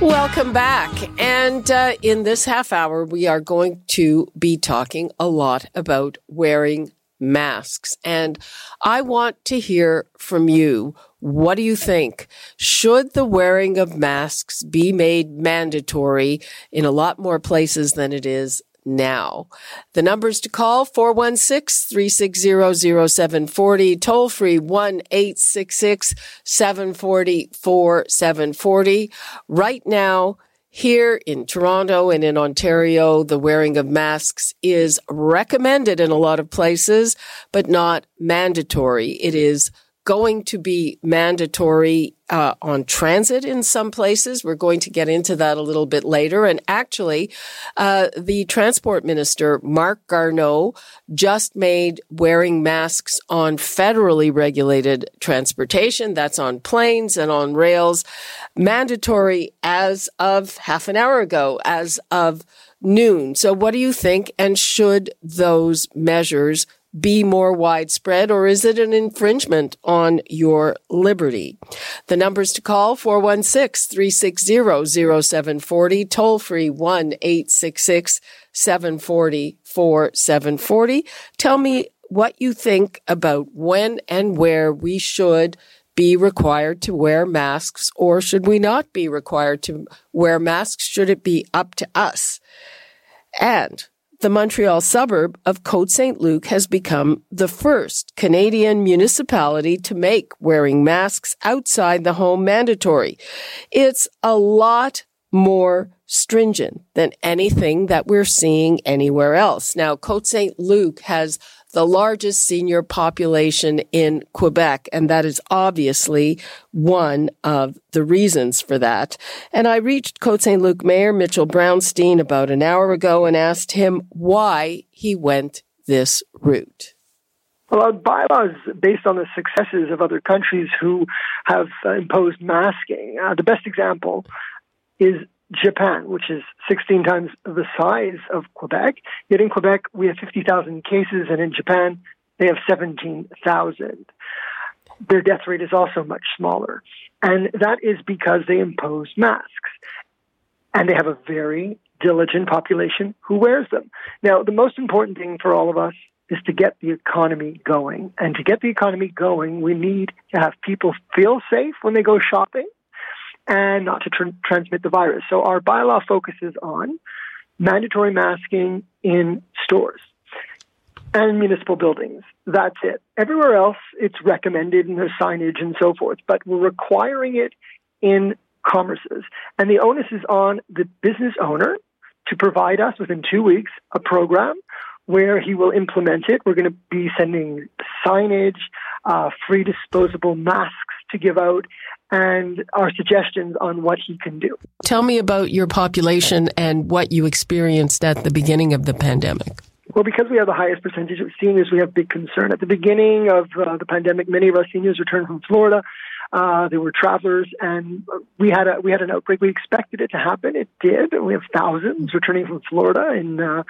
Welcome back. And uh, in this half hour, we are going to be talking a lot about wearing masks. And I want to hear from you. What do you think? Should the wearing of masks be made mandatory in a lot more places than it is now. The numbers to call 416-360-0740, toll free 1-866-740-4740. Right now, here in Toronto and in Ontario, the wearing of masks is recommended in a lot of places, but not mandatory. It is going to be mandatory uh, on transit in some places. We're going to get into that a little bit later. And actually, uh, the transport minister, Marc Garneau, just made wearing masks on federally regulated transportation, that's on planes and on rails, mandatory as of half an hour ago, as of noon. So what do you think? And should those measures be more widespread or is it an infringement on your liberty? The numbers to call 416-360-0740, toll free 1-866-740-4740. Tell me what you think about when and where we should be required to wear masks or should we not be required to wear masks? Should it be up to us? And the Montreal suburb of Côte St. Luc has become the first Canadian municipality to make wearing masks outside the home mandatory. It's a lot more stringent than anything that we're seeing anywhere else. Now, Côte St. Luc has the largest senior population in Quebec. And that is obviously one of the reasons for that. And I reached Côte St. Luc Mayor Mitchell Brownstein about an hour ago and asked him why he went this route. Well, our bylaws based on the successes of other countries who have imposed masking. Uh, the best example is Japan, which is 16 times the size of Quebec. Yet in Quebec, we have 50,000 cases, and in Japan, they have 17,000. Their death rate is also much smaller. And that is because they impose masks. And they have a very diligent population who wears them. Now, the most important thing for all of us is to get the economy going. And to get the economy going, we need to have people feel safe when they go shopping and not to tr- transmit the virus. So our bylaw focuses on mandatory masking in stores and municipal buildings. That's it. Everywhere else, it's recommended and there's signage and so forth, but we're requiring it in commerces. And the onus is on the business owner to provide us within two weeks a program where he will implement it. We're going to be sending signage, uh, free disposable masks to give out, and our suggestions on what he can do. Tell me about your population and what you experienced at the beginning of the pandemic. Well, because we have the highest percentage of seniors, we have big concern. At the beginning of uh, the pandemic, many of our seniors returned from Florida. Uh, they were travelers, and we had a we had an outbreak. We expected it to happen. It did. We have thousands returning from Florida in uh,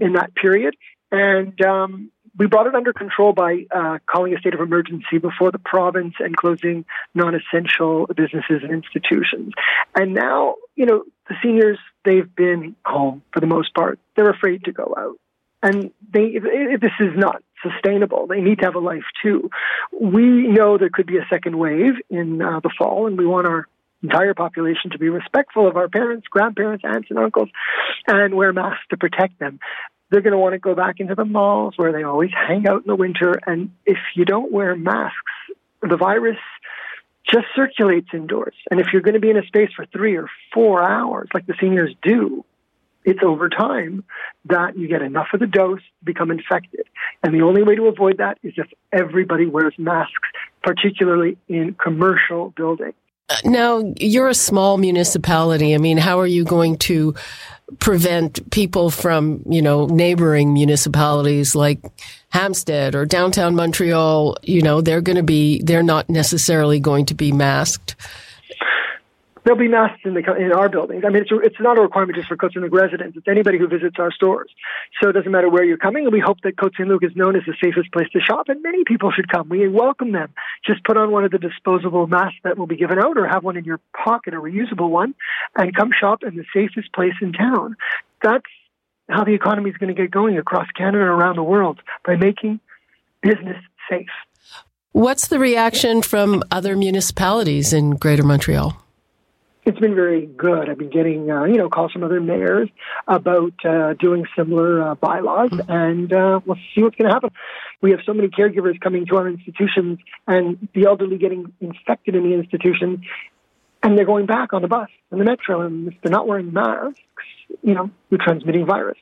in that period, and um, we brought it under control by uh, calling a state of emergency before the province and closing non-essential businesses and institutions. And now, you know, the seniors they've been home for the most part. They're afraid to go out, and they—if this is not sustainable. They need to have a life too. We know there could be a second wave in uh, the fall, and we want our entire population to be respectful of our parents, grandparents, aunts, and uncles, and wear masks to protect them they're going to want to go back into the malls where they always hang out in the winter. And if you don't wear masks, the virus just circulates indoors. And if you're going to be in a space for three or four hours, like the seniors do, it's over time that you get enough of the dose, to become infected. And the only way to avoid that is if everybody wears masks, particularly in commercial buildings. Now, you're a small municipality. I mean, how are you going to prevent people from, you know, neighboring municipalities like Hampstead or downtown Montreal, you know, they're going to be, they're not necessarily going to be masked There'll be masks in, the, in our buildings. I mean, it's, it's not a requirement just for Luc residents. It's anybody who visits our stores. So it doesn't matter where you're coming. And we hope that Saint is known as the safest place to shop. And many people should come. We welcome them. Just put on one of the disposable masks that will be given out or have one in your pocket, a reusable one, and come shop in the safest place in town. That's how the economy is going to get going across Canada and around the world by making business safe. What's the reaction from other municipalities in Greater Montreal? It's been very good. I've been getting, uh, you know, calls from other mayors about uh, doing similar uh, bylaws, mm-hmm. and uh, we'll see what's going to happen. We have so many caregivers coming to our institutions, and the elderly getting infected in the institutions, and they're going back on the bus and the metro, and if they're not wearing masks, you know, you're transmitting virus.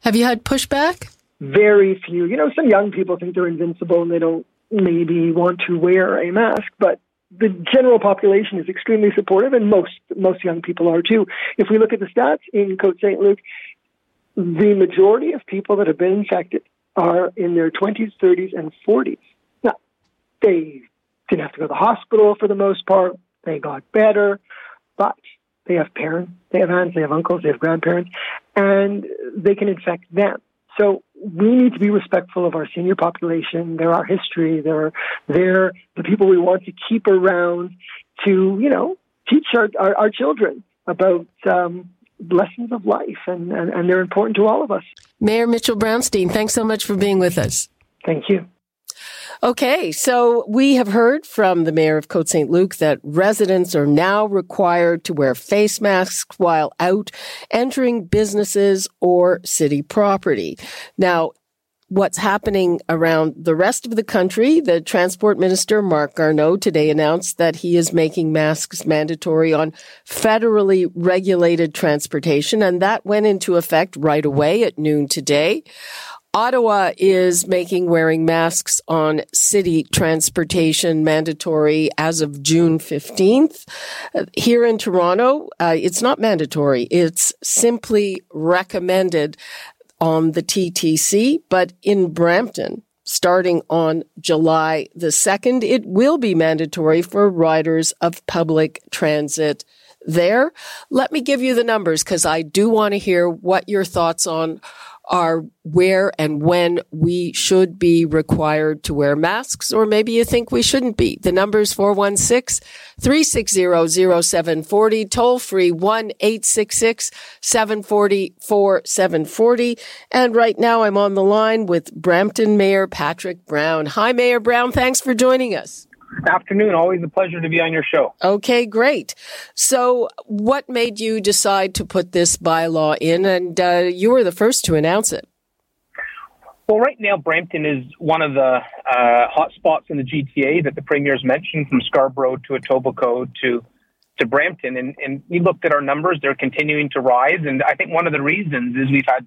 Have you had pushback? Very few. You know, some young people think they're invincible and they don't maybe want to wear a mask, but the general population is extremely supportive, and most most young people are too. If we look at the stats in Cote Saint Luc, the majority of people that have been infected are in their 20s, 30s, and 40s. Now, they didn't have to go to the hospital for the most part. They got better, but they have parents, they have aunts, they have uncles, they have grandparents, and they can infect them. So we need to be respectful of our senior population. They're our history. They're they're the people we want to keep around to you know teach our our, our children about um, lessons of life, and, and and they're important to all of us. Mayor Mitchell Brownstein, thanks so much for being with us. Thank you. Okay, so we have heard from the mayor of Côte St. Luc that residents are now required to wear face masks while out entering businesses or city property. Now, what's happening around the rest of the country. The transport minister, Marc Garneau, today announced that he is making masks mandatory on federally regulated transportation, and that went into effect right away at noon today. Ottawa is making wearing masks on city transportation mandatory as of June 15th. here in Toronto, uh, it's not mandatory. It's simply recommended on the TTC, but in Brampton, starting on July the 2nd, it will be mandatory for riders of public transit there. Let me give you the numbers because I do want to hear what your thoughts on are where and when we should be required to wear masks, or maybe you think we shouldn't be. The number is 416-360-0740, toll free 1-866-740-4740. And right now I'm on the line with Brampton Mayor Patrick Brown. Hi, Mayor Brown. Thanks for joining us. Afternoon. Always a pleasure to be on your show. Okay, great. So, what made you decide to put this bylaw in? And uh, you were the first to announce it. Well, right now, Brampton is one of the uh, hot spots in the GTA that the Premier's mentioned, from Scarborough to Etobicoke to to Brampton. And, and we looked at our numbers; they're continuing to rise. And I think one of the reasons is we've had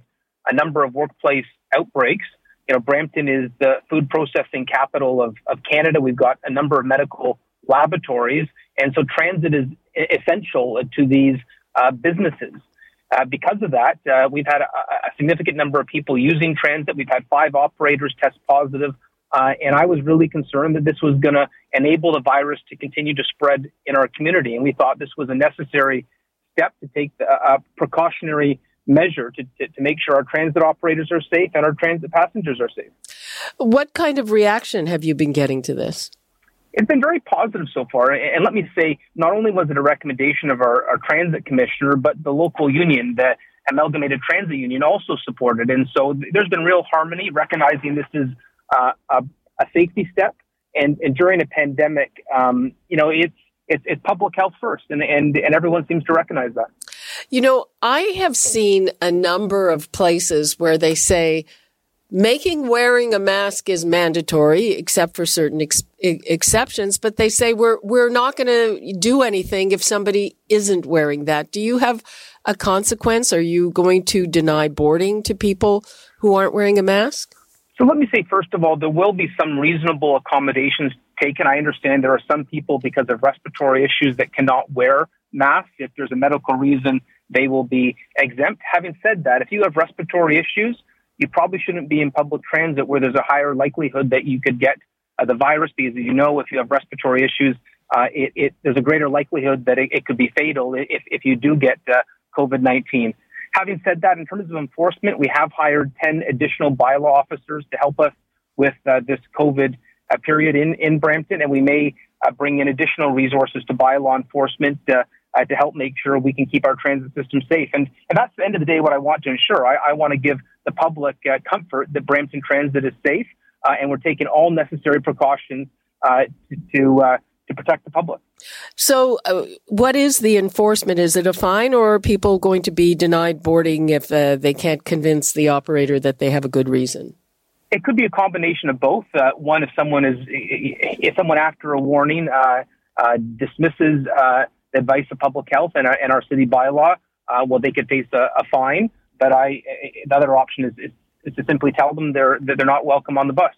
a number of workplace outbreaks you know, Brampton is the food processing capital of, of Canada. We've got a number of medical laboratories. And so transit is essential to these uh, businesses. Uh, because of that, uh, we've had a, a, significant number of people using transit. We've had five operators test positive. Uh, and I was really concerned that this was going to enable the virus to continue to spread in our community. And we thought this was a necessary step to take a, a precautionary measure to, to, to, make sure our transit operators are safe and our transit passengers are safe. What kind of reaction have you been getting to this? It's been very positive so far. And let me say, not only was it a recommendation of our, our transit commissioner, but the local union, the Amalgamated Transit Union, also supported. And so there's been real harmony, recognizing this is uh, a, a, safety step. And, and during a pandemic, um, you know, it's, it's, it's public health first, and, and, and everyone seems to recognize that. You know, I have seen a number of places where they say making wearing a mask is mandatory except for certain ex- exceptions, but they say we're we're not going to do anything if somebody isn't wearing that. Do you have a consequence? Are you going to deny boarding to people who aren't wearing a mask? So let me say first of all, there will be some reasonable accommodations taken. I understand there are some people because of respiratory issues that cannot wear masks. If there's a medical reason they will be exempt. Having said that, if you have respiratory issues, you probably shouldn't be in public transit where there's a higher likelihood that you could get uh, the virus because, as you know, if you have respiratory issues, uh, it, it, there's a greater likelihood that it, it, could be fatal if, if you do get uh, COVID 19. Having said that, in terms of enforcement, we have hired 10 additional bylaw officers to help us with uh, this COVID uh, period in, in Brampton, and we may uh, bring in additional resources to bylaw enforcement uh, uh, to help make sure we can keep our transit system safe. And, and that's the end of the day what I want to ensure. I, I want to give the public uh, comfort that Brampton Transit is safe, and we're taking all necessary precautions to, to to protect the public. So, uh, what is the enforcement? Is it a fine, or are people going to be denied boarding if uh, they can't convince the operator that they have a good reason? It could be a combination of both. Uh, one, if someone is, if someone after a warning uh, uh, dismisses uh, the advice of public health and our, and our city bylaw, well, they could face a, a, fine. But I, the other option is, is, is to simply tell them they're that they're not welcome on the bus.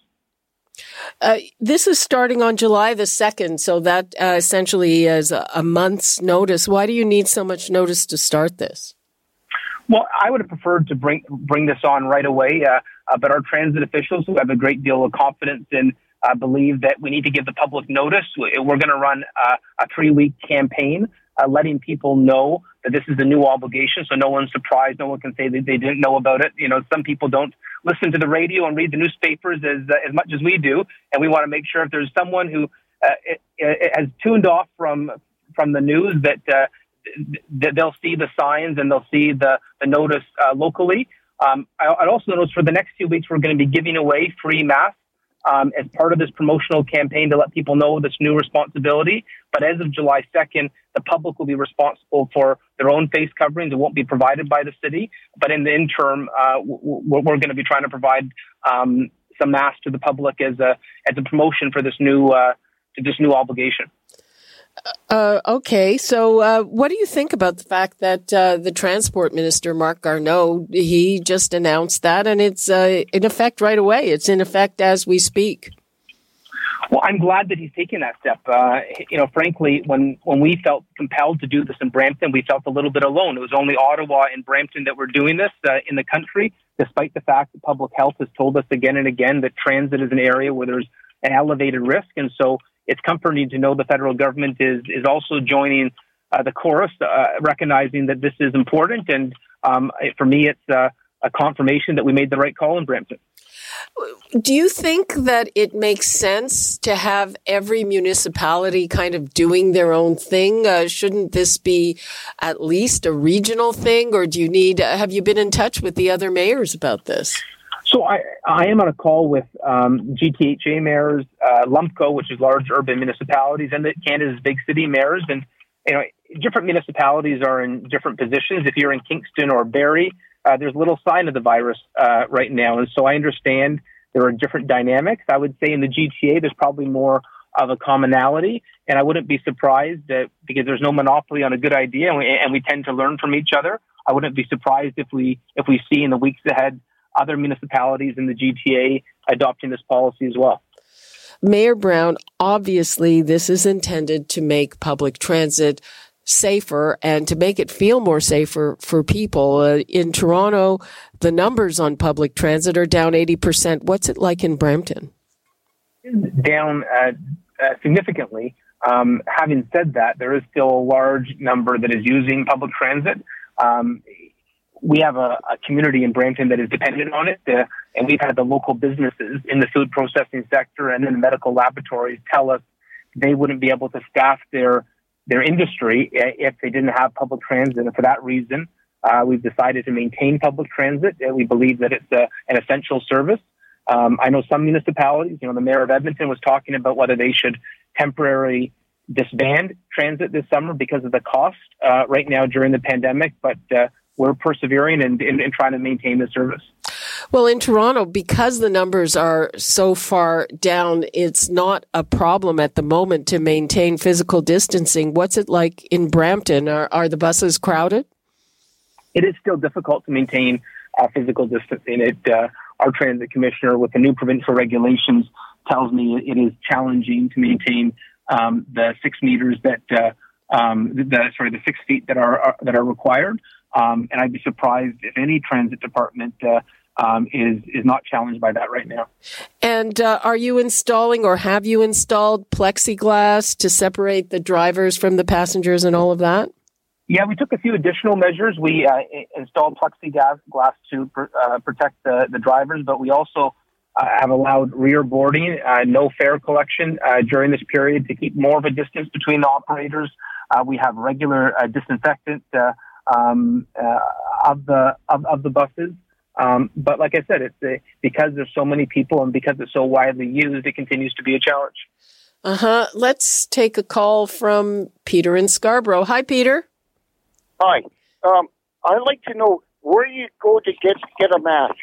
Uh, this is starting on July the 2nd, so that uh, essentially is a, a, month's notice. Why do you need so much notice to start this? Well, I would have preferred to bring bring this on right away, uh, uh but our transit officials, who have a great deal of confidence in, uh, believe that we need to give the public notice. We're going to run uh, a three week campaign uh, letting people know that this is a new obligation. So no one's surprised. No one can say that they didn't know about it. You know, some people don't listen to the radio and read the newspapers as uh, as much as we do, and we want to make sure if there's someone who uh, it, it has tuned off from from the news that uh, that they'll see the signs and they'll see the the notice uh, locally. Um, I, I'd also notice for the next few weeks we're going to be giving away free masks um, as part of this promotional campaign to let people know this new responsibility. But as of July 2nd, the public will be responsible for their own face coverings. It won't be provided by the city. But in the interim, uh, we're, going to be trying to provide um, some masks to the public as a as a promotion for this new uh, to this new obligation. Uh, okay, so uh, what do you think about the fact that uh, the transport minister Marc Garneau he just announced that, and it's uh, in effect right away. It's in effect as we speak. Well, I'm glad that he's taking that step. Uh, you know, frankly, when when we felt compelled to do this in Brampton, we felt a little bit alone. It was only Ottawa and Brampton that were doing this uh, in the country, despite the fact that public health has told us again and again that transit is an area where there's an elevated risk, and so it's comforting to know the federal government is is also joining uh, the chorus, uh, recognizing that this is important. And um, for me, it's uh, a confirmation that we made the right call in Brampton. Do you think that it makes sense to have every municipality kind of doing their own thing? Uh, shouldn't this be at least a regional thing, or do you need? Have you been in touch with the other mayors about this? So I, I am on a call with um, GTHA mayors, uh, LUMCO, which is large urban municipalities, and the Canada's big city mayors. And you know, different municipalities are in different positions. If you're in Kingston or Barrie, uh, there's little sign of the virus uh, right now, and so I understand there are different dynamics. I would say in the GTA, there's probably more of a commonality, and I wouldn't be surprised that because there's no monopoly on a good idea, and we, and we tend to learn from each other. I wouldn't be surprised if we if we see in the weeks ahead other municipalities in the GTA adopting this policy as well. Mayor Brown, obviously, this is intended to make public transit safer and to make it feel more safer for people. Uh, in Toronto, the numbers on public transit are down 80%. What's it like in Brampton? Down uh, uh, significantly. Um, having said that, there is still a large number that is using public transit. Um, we have a, a, community in Brampton that is dependent on it, uh, and we've had the local businesses in the food processing sector and in the medical laboratories tell us they wouldn't be able to staff their their industry if they didn't have public transit. And for that reason, uh, we've decided to maintain public transit. We believe that it's a, an essential service. Um, I know some municipalities, you know, the mayor of Edmonton was talking about whether they should temporarily disband transit this summer because of the cost uh, right now during the pandemic. But uh, we're persevering and, and, and trying to maintain the service. Well, in Toronto, because the numbers are so far down, it's not a problem at the moment to maintain physical distancing. What's it like in Brampton? Are, are the buses crowded? It is still difficult to maintain uh, physical distancing. It, uh, our transit commissioner, with the new provincial regulations, tells me it is challenging to maintain um, the six meters that uh, um, the sorry the six feet that are, are, that are required. Um, and I'd be surprised if any transit department uh, um, is is not challenged by that right now. And uh, are you installing or have you installed plexiglass to separate the drivers from the passengers and all of that? Yeah, we took a few additional measures. We uh, installed plexiglass glass to pr- uh, protect the, the drivers, but we also uh, have allowed rear boarding, uh, no fare collection uh, during this period to keep more of a distance between the operators. we have regular disinfectant um, of the of, of the buses. Um, but like I said, it's because there's so many people and because it's so widely used, it continues to be a challenge. Uh huh. Let's take a call from Peter in Scarborough. Hi, Peter. Hi. Um, I'd like to know where you go to get get a mask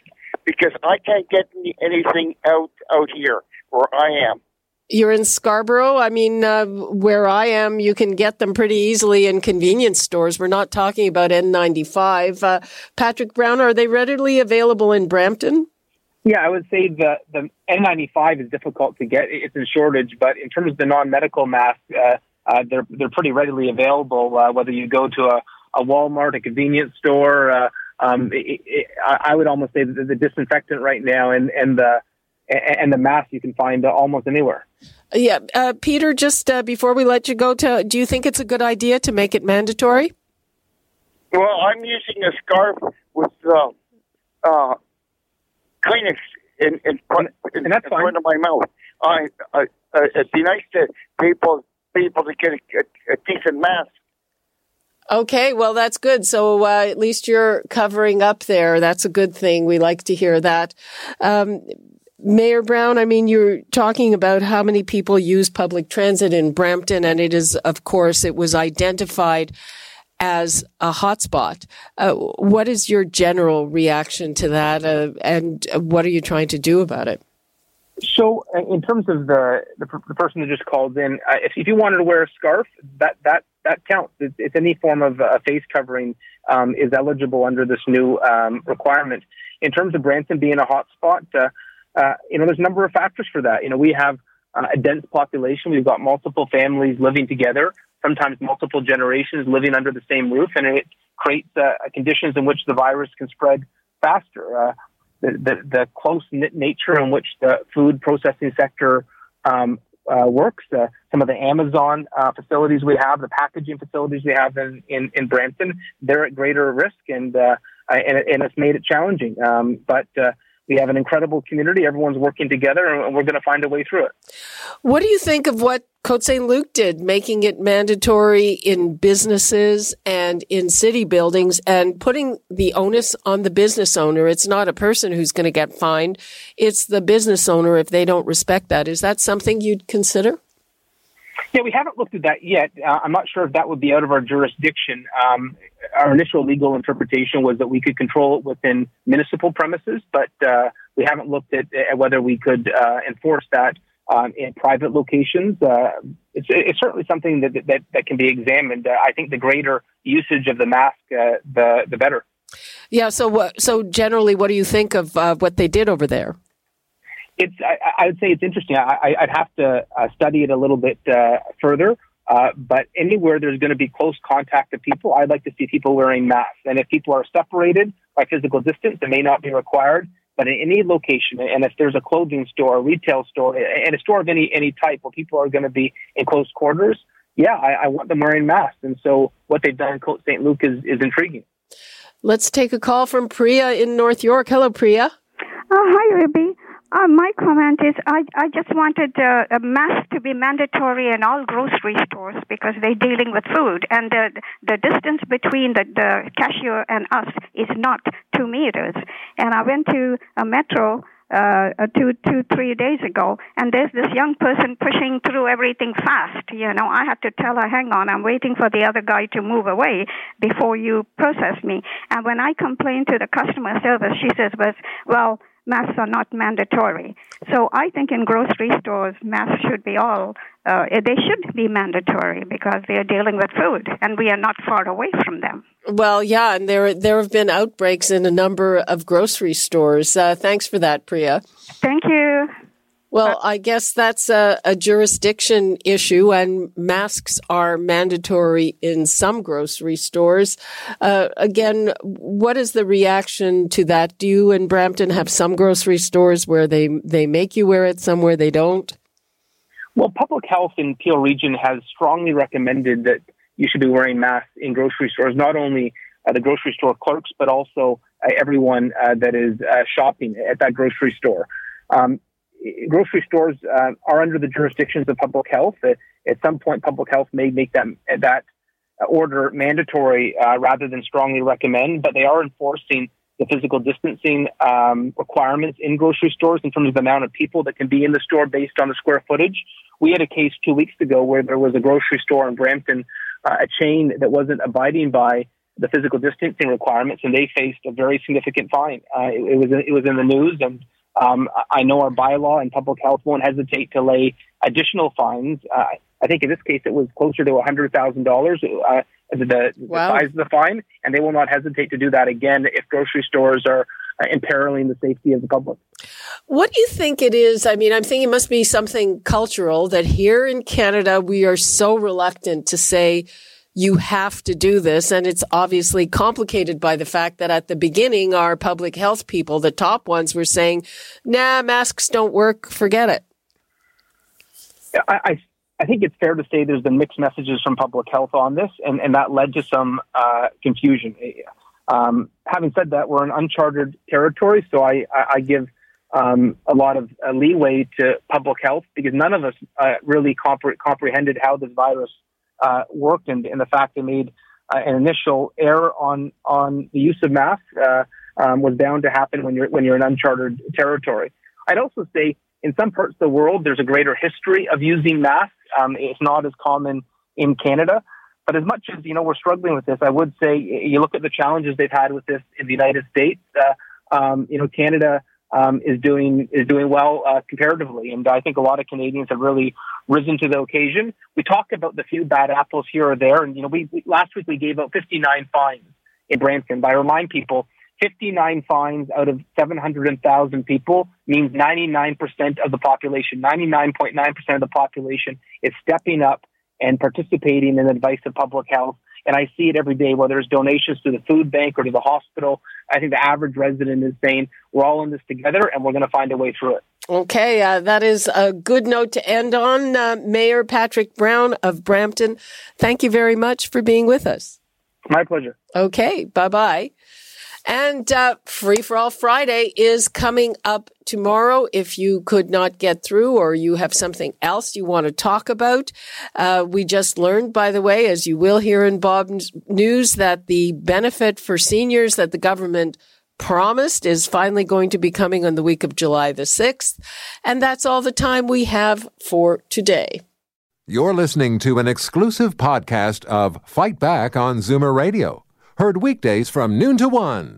because I can't get anything out out here where I am. You're in Scarborough. I mean, uh, where I am, you can get them pretty easily in convenience stores. We're not talking about N95. Uh, Patrick Brown, are they readily available in Brampton? Yeah, I would say the, the N95 is difficult to get. It's in shortage, but in terms of the non-medical masks, uh, uh, they're they're pretty readily available. Uh, whether you go to a, a Walmart, a convenience store, uh, um, it, it, I would almost say that the disinfectant right now and and the and the mask you can find almost anywhere. Yeah, uh, Peter. Just uh, before we let you go, to, do you think it's a good idea to make it mandatory? Well, I'm using a scarf with uh, uh, Kleenex in in front, in, in front of my mouth. I, I uh, it'd be nice to people people to get a, a, a decent mask. Okay, well, that's good. So uh, at least you're covering up there. That's a good thing. We like to hear that. Um, Mayor Brown, I mean, you're talking about how many people use public transit in Brampton, and it is, of course, it was identified as a hotspot. Uh, what is your general reaction to that, uh, and what are you trying to do about it? So, uh, in terms of the the, the person that just called in, uh, if, if you wanted to wear a scarf, that that that counts. It's, it's any form of uh, face covering um, is eligible under this new um, requirement. In terms of Brampton being a hotspot, uh, uh, you know, there's a number of factors for that. You know, we have uh, a dense population. We've got multiple families living together, sometimes multiple generations living under the same roof, and it creates uh, conditions in which the virus can spread faster. Uh, the, the, the close knit nature in which the food processing sector um, uh, works. Uh, some of the Amazon facilities we have, the packaging facilities we have in, in, in Brampton, they're at greater risk, and and, and it's made it challenging. Um, but we have an incredible community. Everyone's working together, and we're going to find a way through it. What do you think of what Côte St. Luc did, making it mandatory in businesses and in city buildings and putting the onus on the business owner? It's not a person who's going to get fined. It's the business owner if they don't respect that. Is that something you'd consider? Yeah, we haven't looked at that yet. Uh, I'm not sure if that would be out of our jurisdiction. Um, our initial legal interpretation was that we could control it within municipal premises, but uh, we haven't looked at, at whether we could uh, enforce that um, in private locations. Uh, it's, it's, certainly something that, that, that can be examined. Uh, I think the greater usage of the mask, uh, the the better. Yeah. So, what, so generally, what do you think of what they did over there? it's I, I, would say it's interesting. I, would have to uh, study it a little bit uh, further. Uh, but anywhere there's going to be close contact of people, I'd like to see people wearing masks. And if people are separated by physical distance, it may not be required. But in any location, and if there's a clothing store, a retail store, and a store of any any type where people are going to be in close quarters, yeah, I, I want them wearing masks. And so what they've done in Côte St. Luc is, is intriguing. Let's take a call from Priya in North York. Hello, Priya. Uh, hi, Ruby. Uh, my comment is I, I just wanted uh, a mask to be mandatory in all grocery stores because they're dealing with food, and the the distance between the, the cashier and us is not two meters. And I went to a metro uh, two, two, three days ago, and there's this young person pushing through everything fast. You know, I had to tell her, hang on, I'm waiting for the other guy to move away before you process me. And when I complained to the customer service, she says, well, masks are not mandatory. So I think in grocery stores, masks should be all, uh, they should be mandatory because they are dealing with food and we are not far away from them. Well, yeah, and there, there have been outbreaks in a number of grocery stores. Uh, thanks for that, Priya. Thank you. Well, I guess that's a, a, jurisdiction issue, and masks are mandatory in some grocery stores. Uh, again, what is the reaction to that? Do you in Brampton have some grocery stores where they, they make you wear it, some where they don't? Well, public health in Peel Region has strongly recommended that you should be wearing masks in grocery stores, not only uh, the grocery store clerks, but also uh, everyone uh, that is uh, shopping at that grocery store. Um, grocery stores uh, are under the jurisdictions of public health. At, at, some point, public health may make that that order mandatory uh, rather than strongly recommend, but they are enforcing the physical distancing um, requirements in grocery stores in terms of the amount of people that can be in the store based on the square footage. We had a case two weeks ago where there was a grocery store in Brampton, uh, a chain that wasn't abiding by the physical distancing requirements, and they faced a very significant fine. Uh, it, it was it was in the news, and um, I know our bylaw and public health won't hesitate to lay additional fines. Uh, I think in this case it was closer to $100,000, uh, the, the wow. size of the fine, and they will not hesitate to do that again if grocery stores are uh, imperiling the safety of the public. What do you think it is? I mean, I'm thinking it must be something cultural that here in Canada we are so reluctant to say, you have to do this. And it's obviously complicated by the fact that at the beginning, our public health people, the top ones were saying, nah, masks don't work. Forget it. I, I, think it's fair to say there's been mixed messages from public health on this, and, and that led to some uh, confusion. Um, having said that, we're in uncharted territory, so I, I, I give um, a lot of uh, leeway to public health because none of us uh, really compre- comprehended how this virus uh, worked and, and the fact they made uh, an initial error on on the use of masks uh, um, was bound to happen when you're when you're in uncharted territory. I'd also say in some parts of the world there's a greater history of using masks. Um, it's not as common in Canada. But as much as you know we're struggling with this, I would say you look at the challenges they've had with this in the United States. Uh, um, you know, Canada um, is doing is doing well uh, comparatively, and I think a lot of Canadians have really risen to the occasion. We talked about the few bad apples here or there, and you know, we, we last week we gave out 59 fines in Brampton. But I remind people, 59 fines out of 700,000 people means 99% of the population, 99.9% of the population is stepping up and participating in the advice of public health and I see it every day, whether it's donations to the food bank or to the hospital. I think the average resident is saying, we're all in this together and we're going to find a way through it. Okay, uh, that is a good note to end on. Uh, Mayor Patrick Brown of Brampton, thank you very much for being with us. My pleasure. Okay, bye bye. And uh, Free for All Friday is coming up tomorrow. If you could not get through or you have something else you want to talk about, uh, we just learned, by the way, as you will hear in Bob's news, that the benefit for seniors that the government promised is finally going to be coming on the week of July the 6th. And that's all the time we have for today. You're listening to an exclusive podcast of Fight Back on Zoomer Radio Heard weekdays from noon to one.